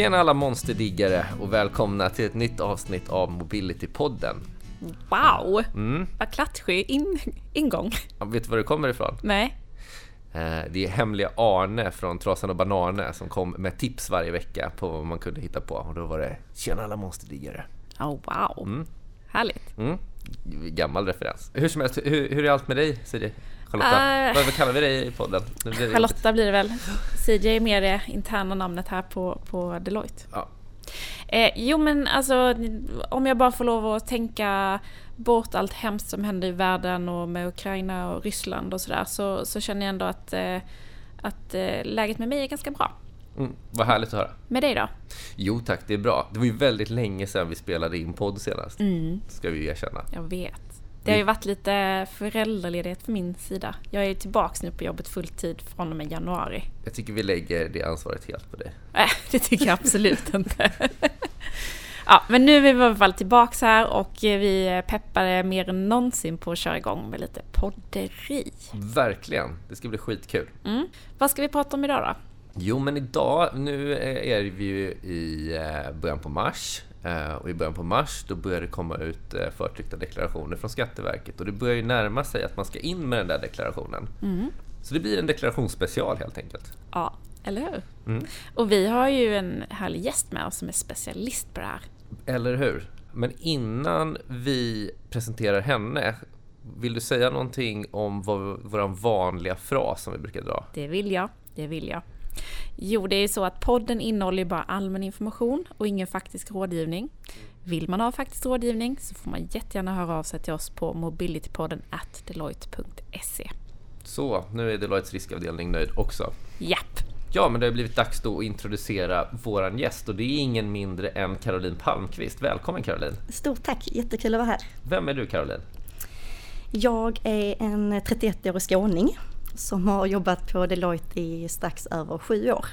Tjena alla monsterdiggare och välkomna till ett nytt avsnitt av Mobility-podden. Wow! Mm. Vad klatschig in, ingång. Ja, vet du var det kommer ifrån? Nej. Eh, det är hemliga Arne från Trasan och Bananer som kom med tips varje vecka på vad man kunde hitta på. Och då var det Tjena alla monsterdiggare. Oh, wow! Mm. Härligt. Mm. Gammal referens. Hur som helst, hur, hur är allt med dig Siri? Charlotta? Uh, vad kallar vi dig i podden? Blir Charlotta blir det väl. CJ är mer det interna namnet här på, på Deloitte. Ja. Eh, jo men alltså, om jag bara får lov att tänka bort allt hemskt som händer i världen och med Ukraina och Ryssland och sådär så, så känner jag ändå att, eh, att eh, läget med mig är ganska bra. Mm, vad härligt att höra. Med dig då? Jo tack, det är bra. Det var ju väldigt länge sedan vi spelade in podd senast. Mm. Ska vi erkänna. Jag vet. Det har ju varit lite föräldraledighet för min sida. Jag är tillbaks nu på jobbet fulltid från och med januari. Jag tycker vi lägger det ansvaret helt på dig. Nej, det tycker jag absolut inte. ja, men nu är vi i alla fall tillbaks här och vi peppar mer än någonsin på att köra igång med lite podderi. Verkligen, det ska bli skitkul. Mm. Vad ska vi prata om idag då? Jo, men idag, nu är vi ju i eh, början på mars och i början på mars då börjar det komma ut eh, förtryckta deklarationer från Skatteverket och det börjar ju närma sig att man ska in med den där deklarationen. Mm. Så det blir en deklarationsspecial helt enkelt. Ja, eller hur? Mm. Och vi har ju en härlig gäst med oss som är specialist på det här. Eller hur? Men innan vi presenterar henne, vill du säga någonting om vår vanliga fras som vi brukar dra? Det vill jag, det vill jag. Jo, det är så att podden innehåller bara allmän information och ingen faktisk rådgivning. Vill man ha faktisk rådgivning så får man jättegärna höra av sig till oss på mobilitypodden at deloitte.se. Så, nu är Deloittes riskavdelning nöjd också. Japp. Ja, men det har blivit dags då att introducera våran gäst och det är ingen mindre än Caroline Palmqvist. Välkommen Caroline! Stort tack, jättekul att vara här. Vem är du Caroline? Jag är en 31-årig skåning som har jobbat på Deloitte i strax över sju år.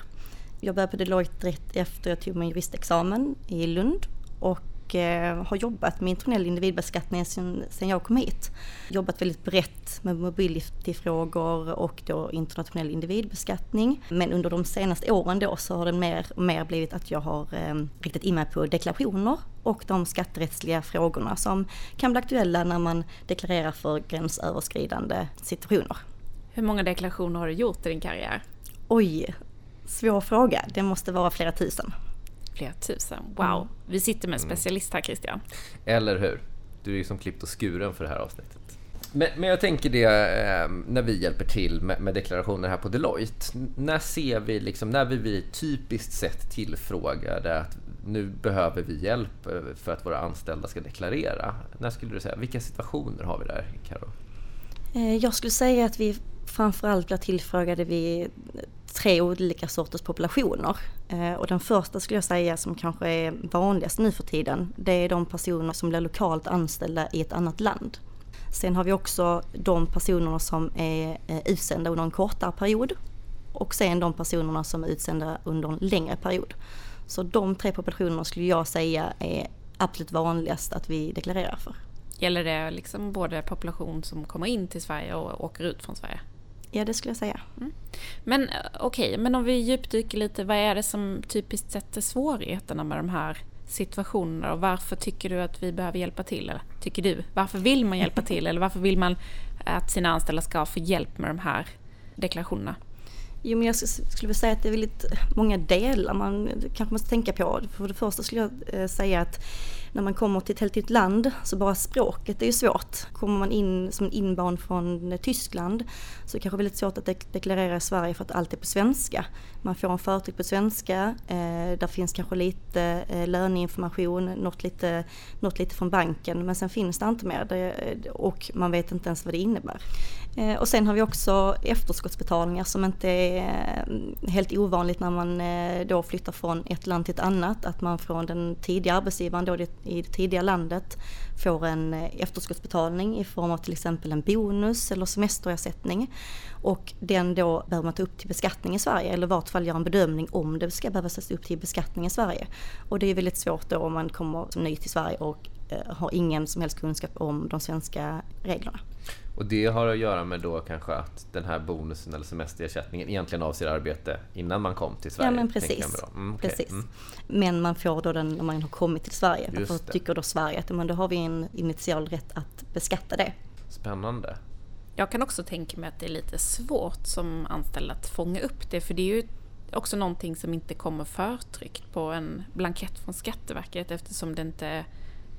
Jag började på Deloitte rätt efter jag tog min juristexamen i Lund och eh, har jobbat med internationell individbeskattning sedan, jag kom hit. Jobbat väldigt brett med mobilityfrågor och då internationell individbeskattning. Men under de senaste åren då så har det mer och mer blivit att jag har eh, riktat in mig på deklarationer och de skatterättsliga frågorna som kan bli aktuella när man deklarerar för gränsöverskridande situationer. Hur många deklarationer har du gjort i din karriär? Oj, svår fråga. Det måste vara flera tusen. Flera tusen, wow. Mm. Vi sitter med en specialist här Christian. Eller hur? Du är ju som klippt och skuren för det här avsnittet. Men, men jag tänker det eh, när vi hjälper till med, med, deklarationer här på Deloitte. När ser vi, liksom, när vi blir typiskt sett tillfrågade att nu behöver vi hjälp eh, för att våra anställda ska deklarera? När skulle du säga, vilka situationer har vi där, Karo? Eh, jag skulle säga att vi framförallt blir tillfrågade vid tre olika sorters populationer. Eh, och den första skulle jag säga som kanske är vanligast nu för tiden, det är de personer som blir lokalt anställda i ett annat land. Sen har vi också de personerna som är eh, utsända under en kortare period och sen de personerna som är utsända under en längre period. Så de tre populationerna skulle jag säga är absolut vanligast att vi deklarerar för. Gäller det liksom både population som kommer in till Sverige och åker ut från Sverige? Ja, det skulle jag säga. Mm. Men eh, okej, okay, men om vi djupdyker lite, vad är det som typiskt sett är svårigheterna med de här situationerna och varför tycker du att vi behöver hjälpa till? Eller tycker du? Varför vill man hjälpa till? Eller varför vill man att sina anställda ska få hjälp med de här deklarationerna? Jo, men jag skulle säga att det är väldigt många delar man kanske måste tänka på. För det första skulle jag eh, säga att när man kommer till ett helt nytt land så bara språket är ju svårt. Kommer man in som en inbarn från Tyskland så är det kanske väldigt svårt att deklarera i Sverige för att allt är på svenska. Man får en förtryck på svenska, eh, där finns kanske lite eh, löneinformation, något lite, något lite från banken men sen finns det inte mer det, och man vet inte ens vad det innebär. Eh, och sen har vi också efterskottsbetalningar som inte är eh, helt ovanligt när man eh, då flyttar från ett land till ett annat. Att man från den tidiga arbetsgivaren då i det tidiga landet får en eh, efterskottsbetalning i form av till exempel en bonus eller semesterersättning. Och den då behöver man ta upp till beskattning i Sverige eller i vart fall göra en bedömning om det ska behöva tas upp till beskattning i Sverige. Och det är väldigt svårt då om man kommer som ny till Sverige och har ingen som helst kunskap om de svenska reglerna. Och det har att göra med då kanske att den här bonusen eller semesterersättningen egentligen avser arbete innan man kom till Sverige? Ja men precis. Mm, okay. precis. Mm. Men man får då den när man har kommit till Sverige. Därför tycker då Sverige att men då har vi en initial rätt att beskatta det. Spännande. Jag kan också tänka mig att det är lite svårt som anställd att fånga upp det för det är ju också någonting som inte kommer förtryckt på en blankett från Skatteverket eftersom det inte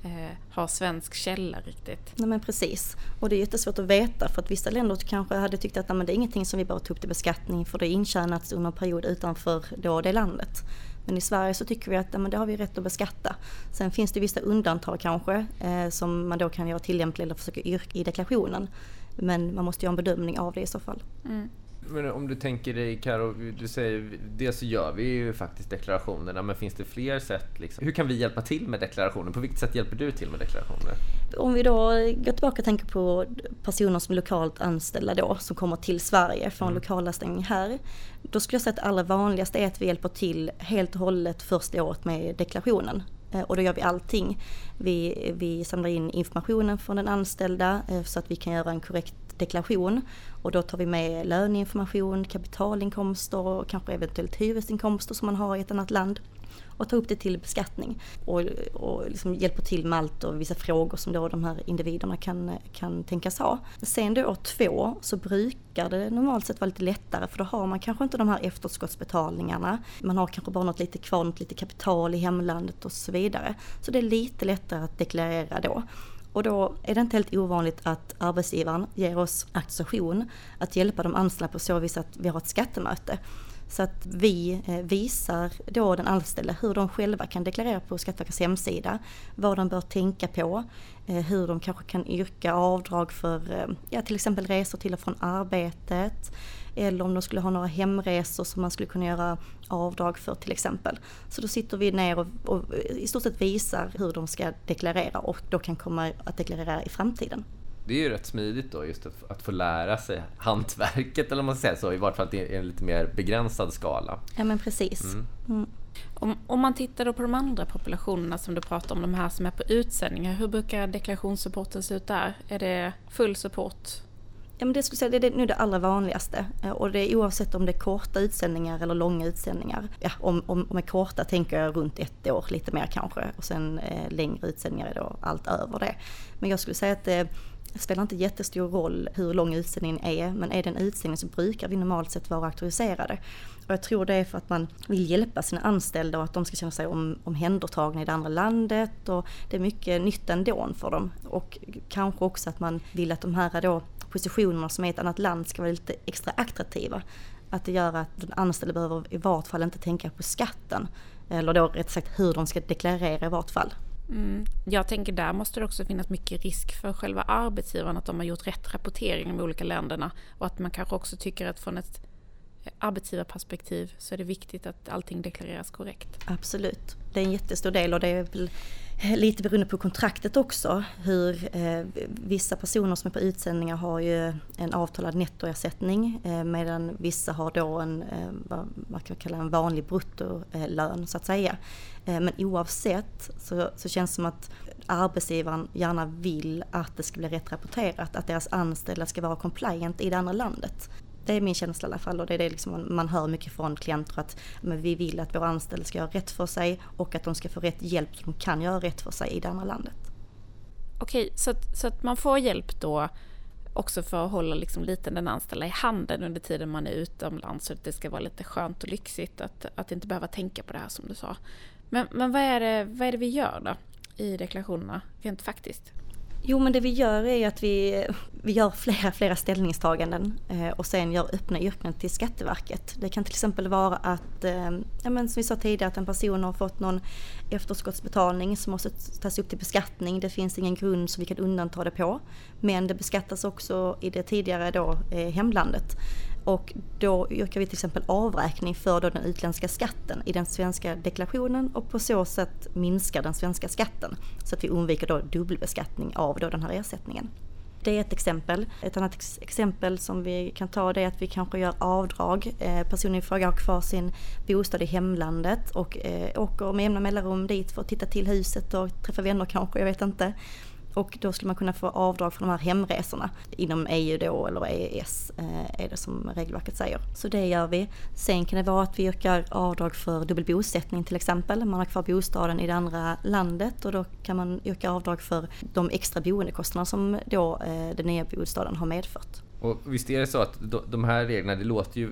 eh, har svensk källa riktigt. Nej men precis. Och det är jättesvårt att veta för att vissa länder kanske hade tyckt att nej, men det är ingenting som vi bara tog till beskattning för det är intjänats under en period utanför då det landet. Men i Sverige så tycker vi att nej, men det har vi rätt att beskatta. Sen finns det vissa undantag kanske eh, som man då kan göra tillämpliga eller försöka yrka i deklarationen. Men man måste göra en bedömning av det i så fall. Mm. Men om du tänker dig Karo, du säger dels så gör vi ju faktiskt deklarationerna, men finns det fler sätt? Liksom? Hur kan vi hjälpa till med deklarationen? På vilket sätt hjälper du till med deklarationer? Om vi då går tillbaka och tänker på personer som är lokalt anställda då, som kommer till Sverige från mm. lokalanställning här. Då skulle jag säga att det allra vanligaste är att vi hjälper till helt och hållet första året med deklarationen. Eh, och då gör vi allting. Vi, vi samlar in informationen från den anställda eh, så att vi kan göra en korrekt deklaration. Och då tar vi med löneinformation, kapitalinkomster och kanske eventuellt hyresinkomster som man har i ett annat land och tar upp det till beskattning och, och liksom hjälper till med allt och vissa frågor som då de här individerna kan, kan tänkas ha. Sen då år två så brukar det normalt sett vara lite lättare för då har man kanske inte de här efterskottsbetalningarna. Man har kanske bara något lite kvar, något lite kapital i hemlandet och så vidare. Så det är lite lättare att deklarera då. Och då är det inte helt ovanligt att arbetsgivaren ger oss auktorisation att hjälpa de anställda på så vis att vi har ett skattemöte. Så att vi eh, visar då den anställde hur de själva kan deklarera på Skatteverkets hemsida, vad de bör tänka på, eh, hur de kanske kan yrka avdrag för eh, ja, till exempel resor till och från arbetet, eller om de skulle ha några hemresor som man skulle kunna göra avdrag för till exempel. Så då sitter vi ner och, och i stort sett visar hur de ska deklarera och då kan komma att deklarera i framtiden. Det är ju rätt smidigt då just att, att få lära sig hantverket eller om man ska säga så, i vart fall i en lite mer begränsad skala. Ja men precis. Mm. Mm. Om, om, man tittar då på de andra populationerna som du pratar om, de här som är på utsändningar, hur brukar deklarationssupporten se ut där? Är det full support Ja, men det skulle säga det är nu det allra vanligaste eh, och det är oavsett om det är korta utsändningar eller långa utsändningar. Ja, om, om, om är korta tänker jag runt ett år, lite mer kanske och sen eh, längre utsändningar är då allt över det. Men jag skulle säga att det spelar inte jättestor roll hur lång utställningen är men är det en utställning så brukar vi normalt sett vara auktoriserade. Och jag tror det är för att man vill hjälpa sina anställda och att de ska känna sig om, omhändertagna i det andra landet och det är mycket nytt ändå för dem. Och kanske också att man vill att de här då positionerna som är i ett annat land ska vara lite extra attraktiva. Att det gör att den anställde behöver i vart fall inte tänka på skatten. Eller då rätt sagt hur de ska deklarera i vart fall. Mm. Jag tänker där måste det också finnas mycket risk för själva arbetsgivaren att de har gjort rätt rapportering de olika länderna och att man kanske också tycker att från ett arbetsgivarperspektiv så är det viktigt att allting deklareras korrekt. Absolut, det är en jättestor del och det är väl Eh, lite beroende på kontraktet också. Hur eh, vissa personer som är på utsändningar har ju en avtalad nettoersättning eh, medan vissa har då en, eh, vad man kan kalla en vanlig bruttolön så att säga. Eh, men oavsett så, så känns det som att arbetsgivaren gärna vill att det ska bli rätt rapporterat, att deras anställda ska vara compliant i det andra landet. Det är min känsla i alla fall och det är det liksom man hör mycket från klienter att vi vill att våra anställda ska göra rätt för sig och att de ska få rätt hjälp så de kan göra rätt för sig i det andra landet. Okej, så att, så att man får hjälp då också för att hålla liksom lite den anställda i handen under tiden man är utomlands så att det ska vara lite skönt och lyxigt att, att inte behöva tänka på det här som du sa. Men, men vad, är det, vad är det vi gör då i deklarationerna rent faktiskt? Jo men det vi gör är att vi, vi gör flera, flera ställningstaganden eh, och sen gör öppna yrkanden till Skatteverket. Det kan till exempel vara att, eh, ja, men som vi sa tidigare, att en person har fått någon efterskottsbetalning som måste tas upp till beskattning. Det finns ingen grund som vi kan undanta det på. Men det beskattas också i det tidigare då, eh, hemlandet. Och då yrkar vi till exempel avräkning för då den utländska skatten i den svenska deklarationen och på så sätt minskar den svenska skatten. Så att vi undviker då dubbelbeskattning av då den här ersättningen. Det är ett exempel. Ett annat ex exempel som vi kan ta det är att vi kanske gör avdrag. Eh, personen i fråga har kvar sin bostad i hemlandet och eh, åker med jämna mellanrum dit för att titta till huset och träffa vänner kanske, jag vet inte. Och då skulle man kunna få avdrag för de här hemresorna inom EU då eller EES eh, är det som regelverket säger. Så det gör vi. Sen kan det vara att vi yrkar avdrag för dubbel bosättning till exempel. Man har kvar bostaden i det andra landet och då kan man yrka avdrag för de extra boendekostnader som då eh, den nya bostaden har medfört. Och visst är det så att de här reglerna, det låter ju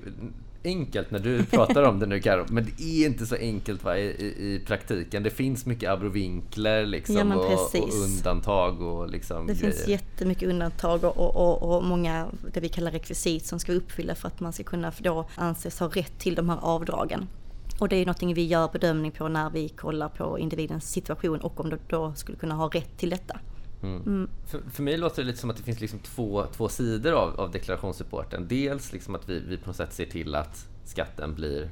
enkelt när du pratar om det nu Karo, men det är inte så enkelt va, i, i, praktiken. Det finns mycket abrovinkler liksom, ja, och, och, undantag och liksom Det grejer. finns jättemycket undantag och, och, och, många det vi kallar rekvisit som ska uppfylla för att man ska kunna då anses ha rätt till de här avdragen. Och det är någonting vi gör bedömning på när vi kollar på individens situation och om de då skulle kunna ha rätt till detta. Mm. Mm. För, för, mig låter det lite som att det finns liksom två, två sidor av, av deklarationsrapporten. Dels liksom att vi, vi på något sätt ser till att skatten blir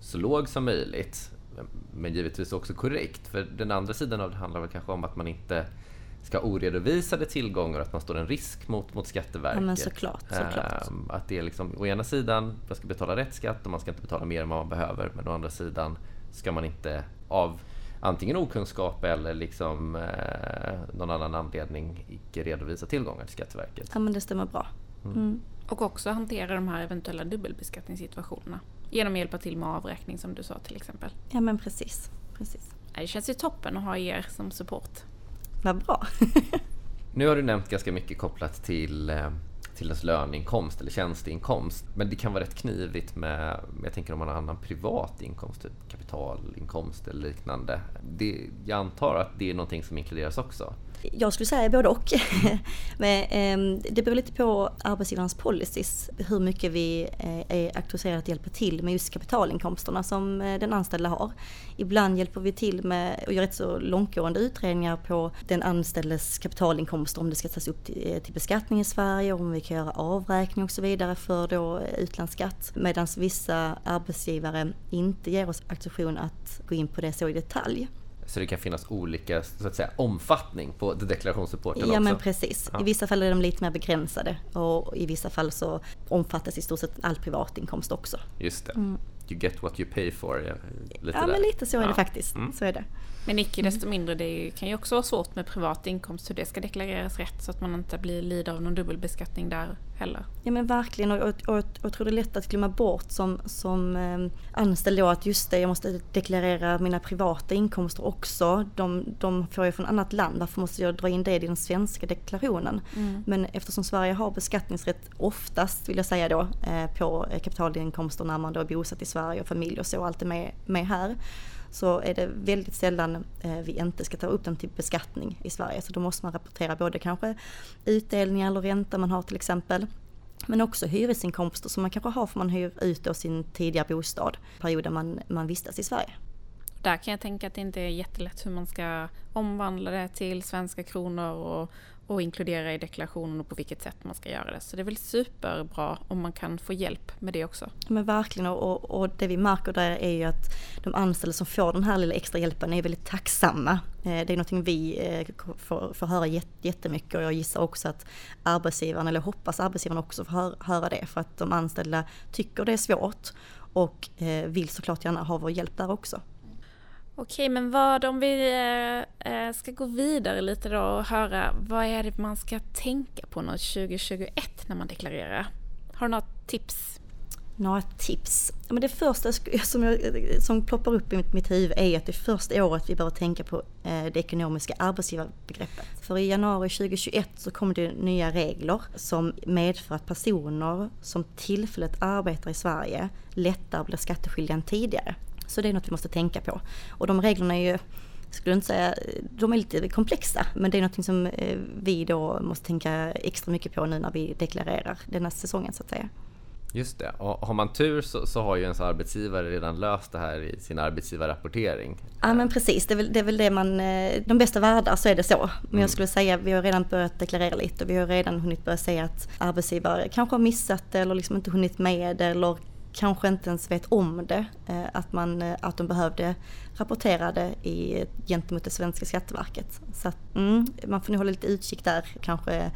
så låg som möjligt. Men givetvis också korrekt. För den andra sidan av det handlar väl kanske om att man inte ska ha oredovisade tillgångar och att man står en risk mot, mot Skatteverket. Ja, men såklart, såklart. Ähm, att det är liksom, å ena sidan, man ska betala rätt skatt och man ska inte betala mer än vad man behöver. Men å andra sidan ska man inte av antingen okunskap eller liksom, eh, någon annan anledning icke redovisa tillgångar till Skatteverket. Ja men det stämmer bra. Mm. Mm. Och också hantera de här eventuella dubbelbeskattningssituationerna. Genom att hjälpa till med avräkning som du sa till exempel. Ja men precis. precis. Det känns ju toppen att ha er som support. Vad bra. nu har du nämnt ganska mycket kopplat till eh, till ens löneinkomst eller tjänsteinkomst. Men det kan vara rätt knivigt med, jag tänker om man har annan privat inkomst, typ kapitalinkomst eller liknande. Det, jag antar att det är någonting som inkluderas också. Jag skulle säga både och. Men, eh, det beror lite på arbetsgivarens policies, hur mycket vi eh, är auktoriserade att hjälpa till med just kapitalinkomsterna som eh, den anställda har. Ibland hjälper vi till med och gör rätt så långtgående utredningar på den anställdes kapitalinkomster, om det ska tas upp till, eh, till beskattning i Sverige, om vi kan göra avräkning och så vidare för då utlandsskatt. Medan vissa arbetsgivare inte ger oss auktorisation att gå in på det så i detalj. Så det kan finnas olika så att säga, omfattning på deklarationsrapporten ja, också? Ja men precis. Ja. I vissa fall är de lite mer begränsade och i vissa fall så omfattas i stort sett all privatinkomst också. Just det. Mm. You get what you pay for. Ja, lite ja men lite så är det faktiskt. Mm. Så är det. Men icke desto mindre, det kan ju också vara svårt med privat inkomst hur det ska deklareras rätt så att man inte blir lid av någon dubbelbeskattning där heller. Ja men verkligen och, och, och, jag tror det är lätt att glömma bort som, som eh, anställd då att just det, jag måste deklarera mina privata inkomster också. De, de får jag från annat land, varför måste jag dra in det i den svenska deklarationen? Mm. Men eftersom Sverige har beskattningsrätt oftast vill jag säga då eh, på kapitalinkomster när man då är bosatt i Sverige och familj och så, allt är med, med här så är det väldigt sällan eh, vi inte ska ta upp dem till beskattning i Sverige. Så då måste man rapportera både kanske utdelningar eller ränta man har till exempel. Men också hyresinkomster som man kanske har för man hyr ut då sin tidigare bostad perioden man, man vistas i Sverige. Där kan jag tänka att det inte är jättelätt hur man ska omvandla det till svenska kronor och och inkludera i deklarationen och på vilket sätt man ska göra det. Så det är väl superbra om man kan få hjälp med det också. Men verkligen och, och det vi märker där är ju att de anställda som får den här lilla extra hjälpen är väldigt tacksamma. Eh, det är någonting vi eh, får, får höra jättemycket och jag gissar också att arbetsgivaren, eller hoppas arbetsgivaren också får höra det för att de anställda tycker det är svårt och eh, vill såklart gärna ha vår hjälp där också. Okej, men vad om vi eh, eh, ska gå vidare lite då och höra vad är det man ska tänka på 2021 när man deklarerar? Har du några tips? Några tips? Men det första som, jag, som ploppar upp i mitt, mitt huvud är att det första året vi behöver tänka på eh, det ekonomiska arbetsgivarbegreppet. För i januari 2021 så kommer det nya regler som medför att personer som tillfälligt arbetar i Sverige lättare blir skatteskyldiga än tidigare. Så det är något vi måste tänka på. Och de reglerna är ju, skulle inte säga, de är lite komplexa. Men det är något som eh, vi då måste tänka extra mycket på nu när vi deklarerar denna säsongen så att säga. Just det. Och har man tur så, så, har ju ens arbetsgivare redan löst det här i sin arbetsgivarrapportering. Ja men precis, det är väl det, är väl det man, eh, de bästa världar så är det så. Men mm. jag skulle säga vi har redan börjat deklarera lite och vi har redan hunnit börja säga att arbetsgivare kanske har missat det eller liksom inte hunnit med det eller kanske inte ens vet om det, eh, att, man, eh, att de behövde rapportera det i, gentemot det svenska Skatteverket. Så att, mm, man får nog hålla lite utkik där, kanske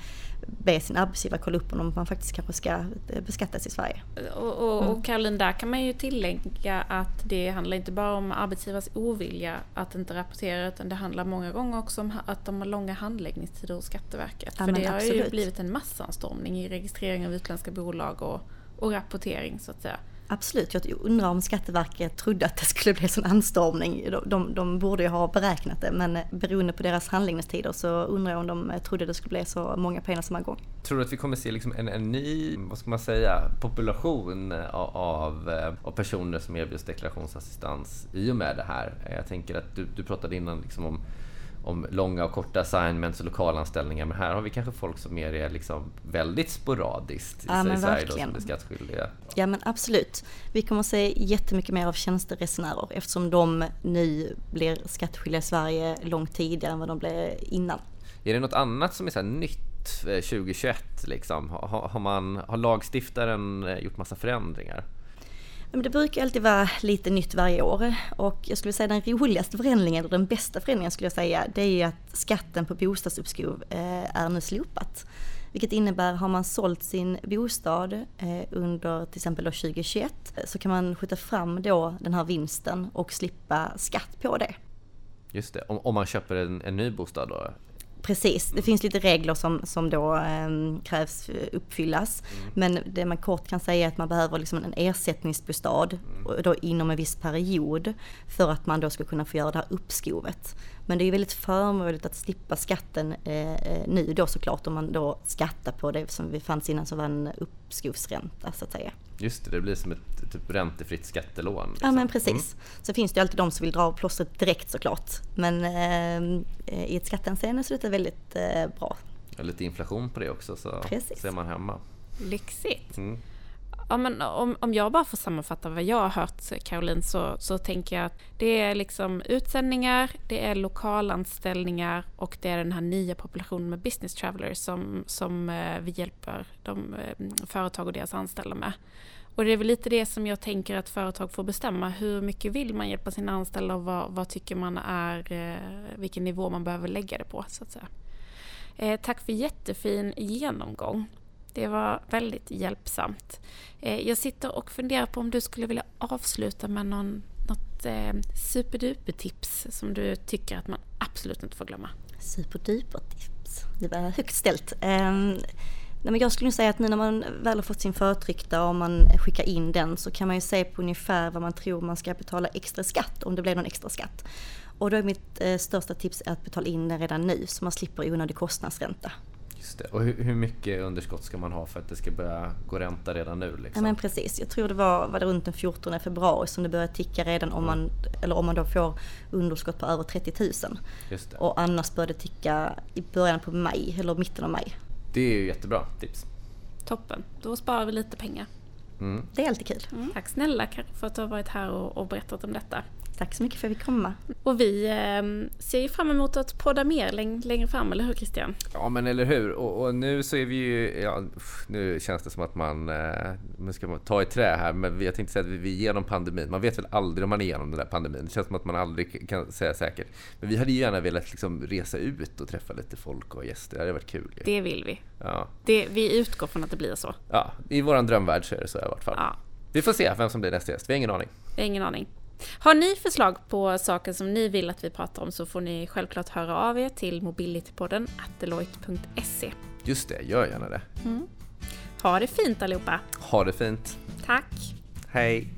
be sin arbetsgivare kolla upp om man faktiskt kanske ska eh, beskattas i Sverige. Och, och, och mm. Caroline, där kan man ju tillägga att det handlar inte bara om arbetsgivares ovilja att inte rapportera utan det handlar många gånger också om att de har långa handläggningstider hos Skatteverket. Ja, För det har ju blivit en massanstormning i registrering av utländska bolag och, och rapportering så att säga. Absolut, jag undrar om Skatteverket trodde att det skulle bli sån anstormning. De, de, de, borde ju ha beräknat det men beroende på deras handläggningstider så undrar jag om de trodde det skulle bli så många på en samma gång. Tror du att vi kommer se liksom en, en ny, vad ska man säga, population av, av, av personer som erbjuds deklarationsassistans i och med det här? Jag tänker att du, du pratade innan liksom om om långa och korta assignments och lokalanställningar. Men här har vi kanske folk som mer är liksom väldigt sporadiskt i, ja, i Sverige då, som är skattskyldiga. Ja men absolut. Vi kommer att se jättemycket mer av tjänsteresenärer eftersom de nu blir skattskyldiga i Sverige långt tidigare än vad de blev innan. Är det något annat som är så nytt 2021? Eh, liksom? Har, har, man, har lagstiftaren eh, gjort massa förändringar? Men det brukar alltid vara lite nytt varje år och jag skulle säga den roligaste förändringen, eller den bästa förändringen skulle jag säga, det är ju att skatten på bostadsuppskov eh, är nu slopat. Vilket innebär, har man sålt sin bostad eh, under till exempel 2021 eh, så kan man skjuta fram då den här vinsten och slippa skatt på det. Just det, om, man köper en, en ny bostad då? Precis, det finns lite regler som, som då eh, krävs uppfyllas. Mm. Men det man kort kan säga är att man behöver liksom en ersättningsbostad mm. då inom en viss period för att man då ska kunna få göra det här uppskovet. Men det är väldigt förmånligt att slippa skatten eh, eh, nu då såklart om man då skattar på det som vi fanns innan som var en uppskovsränta så att säga. Just det, det blir som ett typ räntefritt skattelån. Liksom. Ja men precis. Mm. Så finns det ju alltid de som vill dra av plåstret direkt såklart. Men eh, i ett skattehänseende så är det väldigt eh, bra. Ja, lite inflation på det också så, så är man hemma. Lyxigt. Mm. Ja, men om, om jag bara får sammanfatta vad jag har hört eh, Caroline så, så tänker jag att det är liksom utsändningar, det är lokalanställningar och det är den här nya populationen med business travelers som, som eh, vi hjälper de eh, företag och deras anställda med. Och det är väl lite det som jag tänker att företag får bestämma. Hur mycket vill man hjälpa sina anställda och vad, vad tycker man är, vilken nivå man behöver lägga det på så att säga. Eh, tack för jättefin genomgång. Det var väldigt hjälpsamt. Eh, jag sitter och funderar på om du skulle vilja avsluta med någon, något eh, superduper-tips som du tycker att man absolut inte får glömma. Superduper-tips? Det var högt ställt. Ehm, nej men jag skulle säga att nu när man väl har fått sin förtryckta och man skickar in den så kan man ju se på ungefär vad man tror man ska betala extra skatt om det blir någon extra skatt. Och då är mitt eh, största tips att betala in den redan nu så man slipper onödig kostnadsränta. Just det. Och hur, hur, mycket underskott ska man ha för att det ska börja gå ränta redan nu? Liksom? Ja men precis. Jag tror det var, var det runt den 14 februari som det började ticka redan om man, eller om man då får underskott på över 30 000. Just det. Och annars började det ticka i början på maj, eller mitten av maj. Det är ju jättebra tips. Toppen. Då sparar vi lite pengar. Mm. Det är alltid kul. Mm. Tack snälla för att du har varit här och, och berättat om detta. Tack så mycket för att vi fick komma. Och vi eh, ser ju fram emot att podda mer läng längre fram, eller hur Christian? Ja men eller hur. Och, och, nu så är vi ju, ja, nu känns det som att man, eh, nu ska man ta i trä här, men jag tänkte säga att vi är igenom pandemin. Man vet väl aldrig om man är igenom den där pandemin. Det känns som att man aldrig kan säga säkert. Men vi hade ju gärna velat liksom resa ut och träffa lite folk och gäster. Det hade varit kul. Ju. Det vill vi. Ja. Det, vi utgår från att det blir så. Ja, i våran drömvärld så är det så i vart fall. Ja. Vi får se vem som blir nästa gäst. Vi har ingen aning. Ingen aning. Har ni förslag på saker som ni vill att vi pratar om så får ni självklart höra av er till mobilitypodden deloitte.se. Just det, gör gärna det. Mm. Ha det fint allihopa! Ha det fint! Tack! Hej!